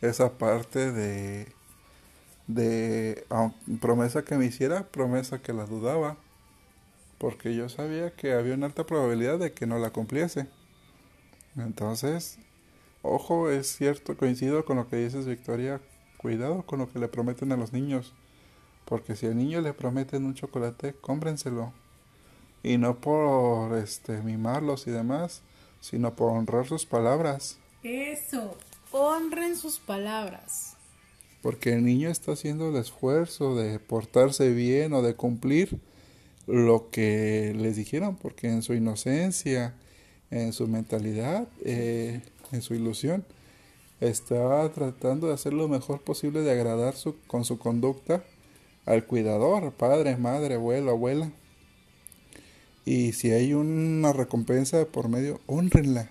esa parte de, de promesa que me hiciera, promesa que la dudaba, porque yo sabía que había una alta probabilidad de que no la cumpliese. Entonces, ojo, es cierto, coincido con lo que dices Victoria, cuidado con lo que le prometen a los niños, Porque si al niño le prometen un chocolate, cómprenselo. Y no por este mimarlos y demás, sino por honrar sus palabras. Eso, honren sus palabras. Porque el niño está haciendo el esfuerzo de portarse bien o de cumplir lo que les dijeron, porque en su inocencia, en su mentalidad, eh, en su ilusión, está tratando de hacer lo mejor posible de agradar su, con su conducta al cuidador, padre, madre, abuelo, abuela. Y si hay una recompensa por medio, honrenla,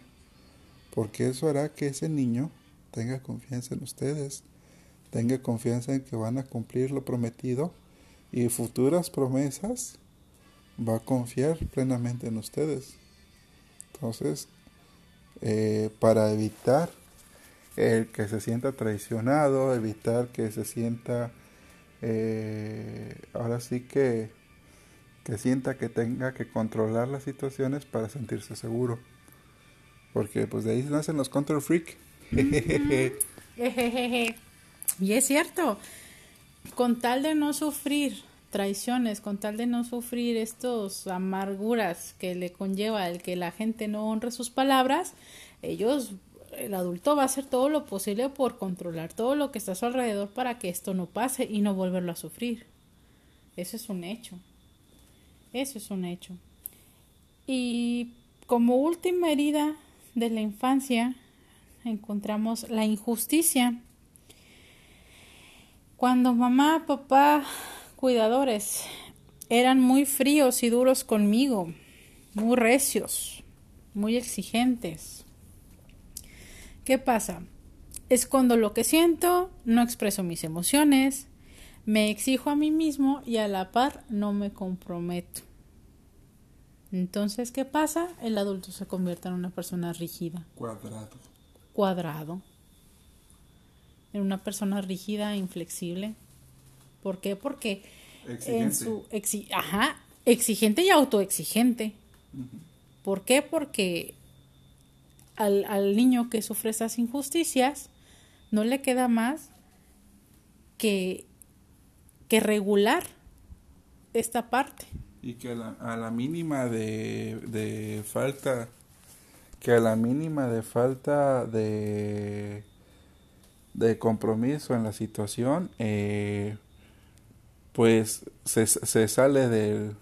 porque eso hará que ese niño tenga confianza en ustedes, tenga confianza en que van a cumplir lo prometido y futuras promesas va a confiar plenamente en ustedes. Entonces, eh, para evitar el que se sienta traicionado, evitar que se sienta, eh, ahora sí que, que sienta que tenga que controlar las situaciones para sentirse seguro. Porque pues de ahí nacen los control freak. y es cierto, con tal de no sufrir traiciones, con tal de no sufrir estos amarguras que le conlleva el que la gente no honre sus palabras, ellos, el adulto va a hacer todo lo posible por controlar todo lo que está a su alrededor para que esto no pase y no volverlo a sufrir. Eso es un hecho. Eso es un hecho. Y como última herida de la infancia, encontramos la injusticia. Cuando mamá, papá cuidadores eran muy fríos y duros conmigo, muy recios, muy exigentes. ¿Qué pasa? Escondo lo que siento, no expreso mis emociones, me exijo a mí mismo y a la par no me comprometo. Entonces, ¿qué pasa? El adulto se convierte en una persona rígida. Cuadrado. Cuadrado. En una persona rígida, inflexible. ¿Por qué? Porque exigente. en su ajá, exigente y autoexigente. ¿Por qué? Porque al, al niño que sufre esas injusticias no le queda más que, que regular esta parte. Y que a la, a la mínima de, de falta, que a la mínima de falta de, de compromiso en la situación, eh, pues se, se sale del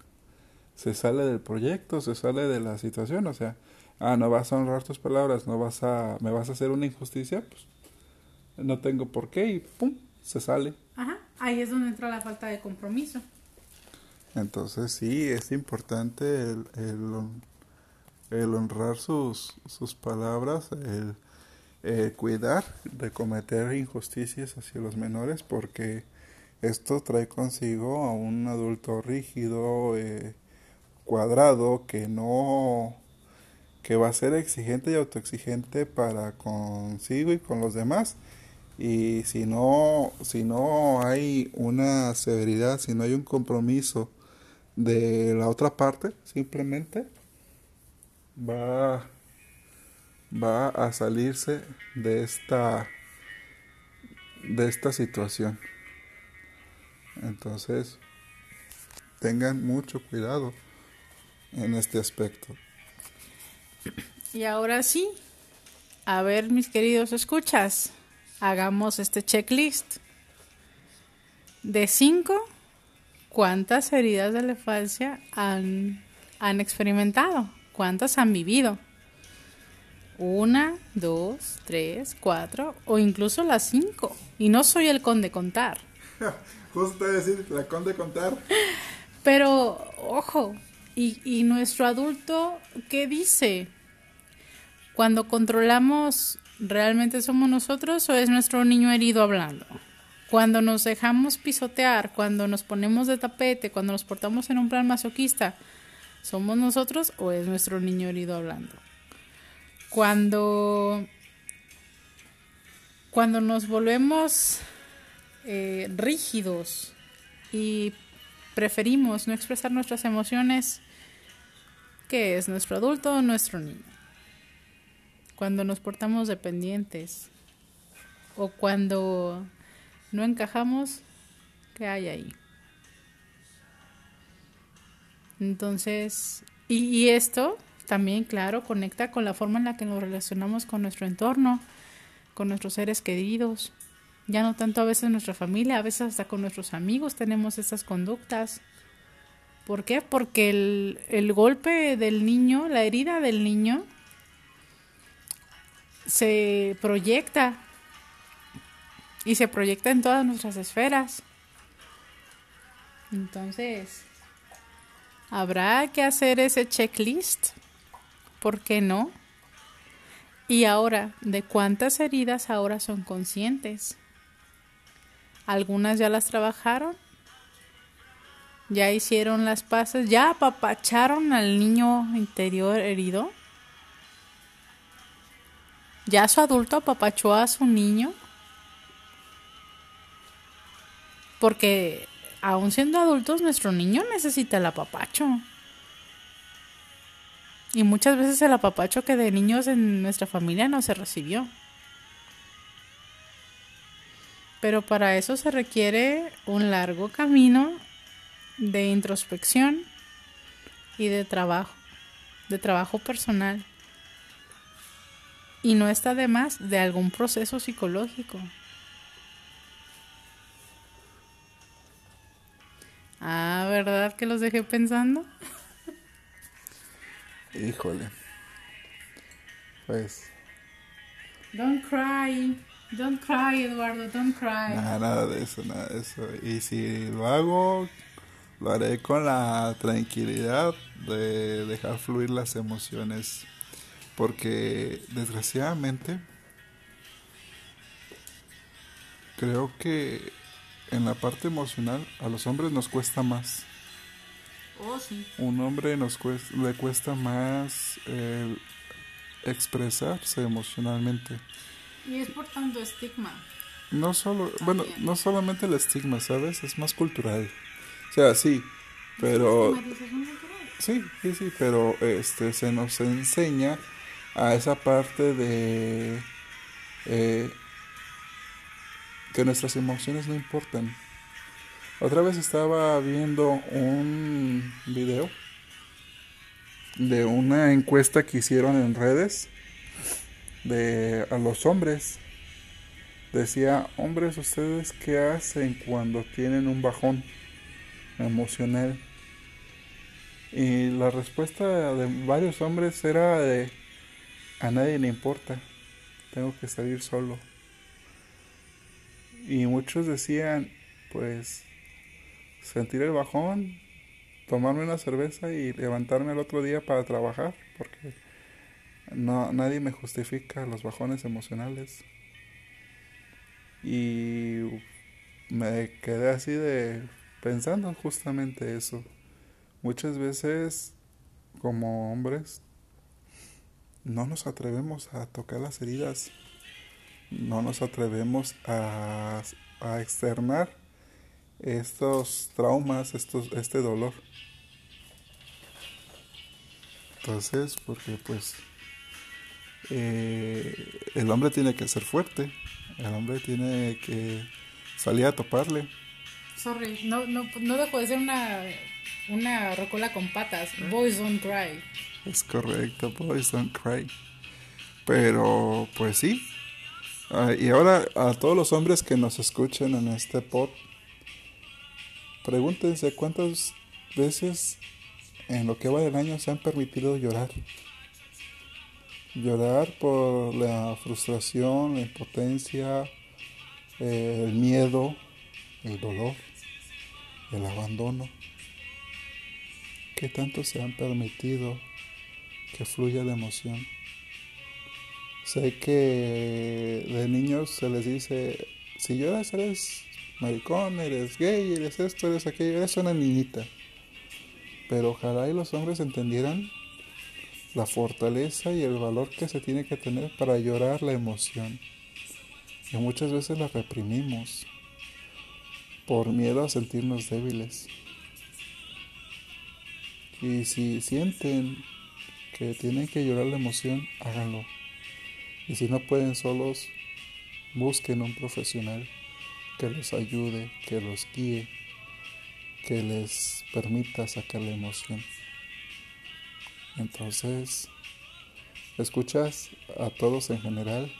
se sale del proyecto, se sale de la situación, o sea, ah, no vas a honrar tus palabras, no vas a, me vas a hacer una injusticia, pues no tengo por qué y pum, se sale. Ajá, ahí es donde entra la falta de compromiso. Entonces sí, es importante el, el, el honrar sus, sus palabras, el, el cuidar de cometer injusticias hacia los menores, porque esto trae consigo a un adulto rígido, eh, cuadrado, que no que va a ser exigente y autoexigente para consigo y con los demás. Y si no si no hay una severidad si no hay un compromiso de la otra parte simplemente va va a salirse de esta de esta situación entonces, tengan mucho cuidado en este aspecto. Y ahora sí, a ver mis queridos escuchas, hagamos este checklist. De cinco, ¿cuántas heridas de la infancia han, han experimentado? ¿Cuántas han vivido? Una, dos, tres, cuatro o incluso las cinco. Y no soy el conde contar. Justo decir, la conde contar. Pero, ojo, y, y nuestro adulto, ¿qué dice? Cuando controlamos, ¿realmente somos nosotros o es nuestro niño herido hablando? Cuando nos dejamos pisotear, cuando nos ponemos de tapete, cuando nos portamos en un plan masoquista, ¿somos nosotros o es nuestro niño herido hablando? Cuando cuando nos volvemos eh, rígidos y preferimos no expresar nuestras emociones, que es nuestro adulto o nuestro niño. Cuando nos portamos dependientes o cuando no encajamos, ¿qué hay ahí? Entonces, y, esto también, claro, conecta con la forma en la que nos relacionamos con nuestro entorno, con nuestros seres queridos. Ya no tanto a veces nuestra familia, a veces hasta con nuestros amigos tenemos estas conductas. ¿Por qué? Porque el, el golpe del niño, la herida del niño, se proyecta y se proyecta en todas nuestras esferas. Entonces, habrá que hacer ese checklist. ¿Por qué no? Y ahora, ¿de cuántas heridas ahora son conscientes? Algunas ya las trabajaron, ya hicieron las paces, ya apapacharon al niño interior herido. ¿Ya su adulto apapachó a su niño? Porque aún siendo adultos, nuestro niño necesita el apapacho. Y muchas veces el apapacho que de niños en nuestra familia no se recibió. Pero para eso se requiere un largo camino de introspección y de trabajo, de trabajo personal. Y no está de más de algún proceso psicológico. Ah, ¿verdad que los dejé pensando? Híjole. Pues. Don't cry. Don't cry, Eduardo. Don't cry. Nada, nada de eso, nada de eso. Y si lo hago, lo haré con la tranquilidad de dejar fluir las emociones. Porque desgraciadamente creo que en la parte emocional a los hombres nos cuesta más. Oh, sí. Un hombre nos cuesta, le cuesta más expresarse emocionalmente. Y es por tanto estigma. No solo, bueno, no solamente el estigma, ¿sabes? Es más cultural. O sea, sí, pero sí, sí, sí, pero este se nos enseña a esa parte de eh, que nuestras emociones no importan. Otra vez estaba viendo un video de una encuesta que hicieron en redes de a los hombres. Decía, hombres, ¿ustedes qué hacen cuando tienen un bajón emocional? Y la respuesta de varios hombres era de, a nadie le importa, tengo que salir solo. Y muchos decían, pues, sentir el bajón, tomarme una cerveza y levantarme el otro día para trabajar, porque no, nadie me justifica los bajones emocionales. Y me quedé así de pensando justamente eso. Muchas veces como hombres no nos atrevemos a tocar las heridas, no nos atrevemos a, a externar estos traumas, estos, este dolor. Entonces, porque pues eh, el hombre tiene que ser fuerte, el hombre tiene que salir a toparle. Sorry, no, no, no dejo de ser una, una rocola con patas. Boys don't cry. Es correcto, boys don't cry. Pero, pues sí. Ah, y ahora a todos los hombres que nos escuchen en este pod, pregúntense cuántas veces en lo que va del año se han permitido llorar. Llorar por la frustración, la impotencia, eh, el miedo, el dolor, el abandono. ¿Qué tanto se han permitido que fluya la emoción? Sé que de niños se les dice, si lloras eres maricón, eres gay, eres esto, eres aquello, eres una niñita. Pero ojalá y los hombres entendieran la fortaleza y el valor que se tiene que tener para llorar la emoción. Y muchas veces la reprimimos por miedo a sentirnos débiles. Y si sienten que tienen que llorar la emoción, háganlo. Y si no pueden solos, busquen un profesional que los ayude, que los guíe, que les permita sacar la emoción. Entonces, escuchas a todos en general.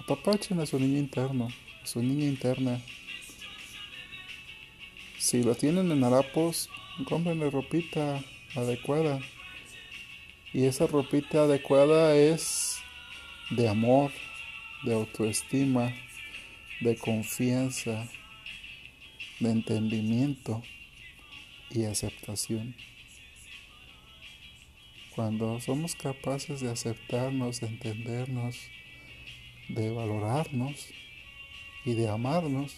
Apapachen a su niño interno, a su niña interna. Si lo tienen en harapos, cómprenle ropita adecuada. Y esa ropita adecuada es de amor, de autoestima, de confianza, de entendimiento y aceptación. Cuando somos capaces de aceptarnos, de entendernos, de valorarnos y de amarnos,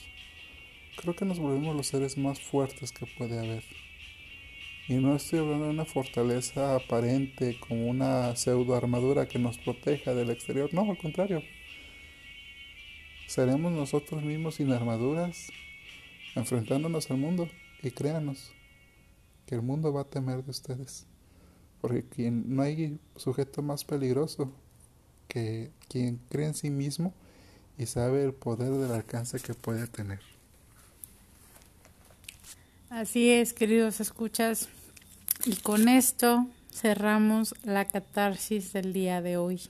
creo que nos volvemos los seres más fuertes que puede haber. Y no estoy hablando de una fortaleza aparente como una pseudo armadura que nos proteja del exterior, no, al contrario. Seremos nosotros mismos sin armaduras, enfrentándonos al mundo. Y créanos, que el mundo va a temer de ustedes. Porque quien, no hay sujeto más peligroso que quien cree en sí mismo y sabe el poder del alcance que puede tener. Así es, queridos escuchas. Y con esto cerramos la catarsis del día de hoy.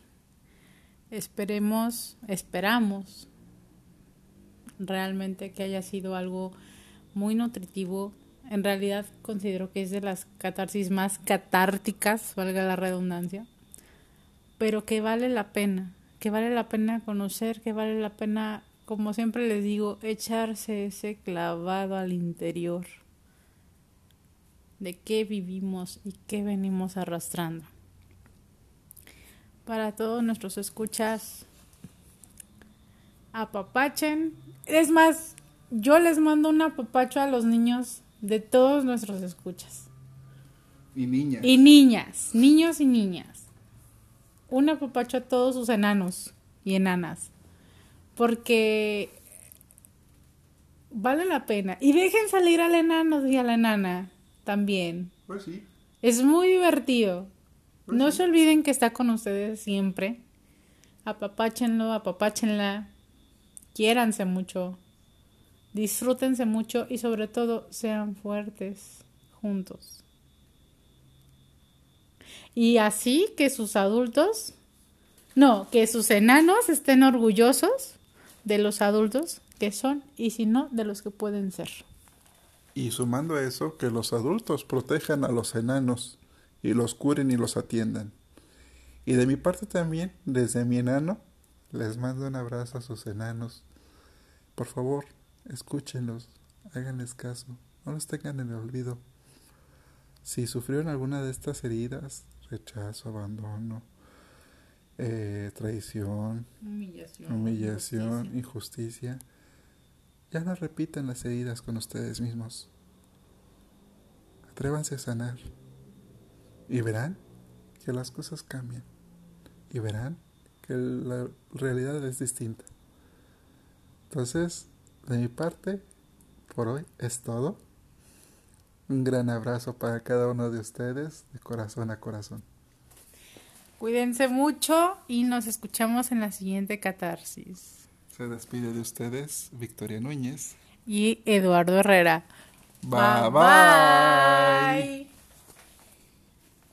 Esperemos, esperamos realmente que haya sido algo muy nutritivo. En realidad considero que es de las catarsis más catárticas, valga la redundancia, pero que vale la pena, que vale la pena conocer, que vale la pena, como siempre les digo, echarse ese clavado al interior de qué vivimos y qué venimos arrastrando. Para todos nuestros escuchas, apapachen. Es más, yo les mando un apapacho a los niños de todos nuestros escuchas. Y niñas. Y niñas, niños y niñas. Un apapacho a todos sus enanos y enanas. Porque vale la pena. Y dejen salir al enano y a la enana también. Pues sí. Es muy divertido. Pues no sí. se olviden que está con ustedes siempre. Apapáchenlo, apapáchenla. Quiéranse mucho. Disfrútense mucho y sobre todo sean fuertes juntos. Y así que sus adultos, no, que sus enanos estén orgullosos de los adultos que son y si no, de los que pueden ser. Y sumando a eso, que los adultos protejan a los enanos y los curen y los atiendan. Y de mi parte también, desde mi enano, les mando un abrazo a sus enanos. Por favor, escúchenlos, háganles caso, no los tengan en el olvido. Si sufrieron alguna de estas heridas, rechazo, abandono, eh, traición, Humillación. humillación, injusticia, ya no repitan las heridas con ustedes mismos. Atrévanse a sanar y verán que las cosas cambian y verán que la realidad es distinta. Entonces, de mi parte, por hoy es todo. Un gran abrazo para cada uno de ustedes, de corazón a corazón. Cuídense mucho y nos escuchamos en la siguiente catarsis. Se despide de ustedes Victoria Núñez. Y Eduardo Herrera. Bye bye.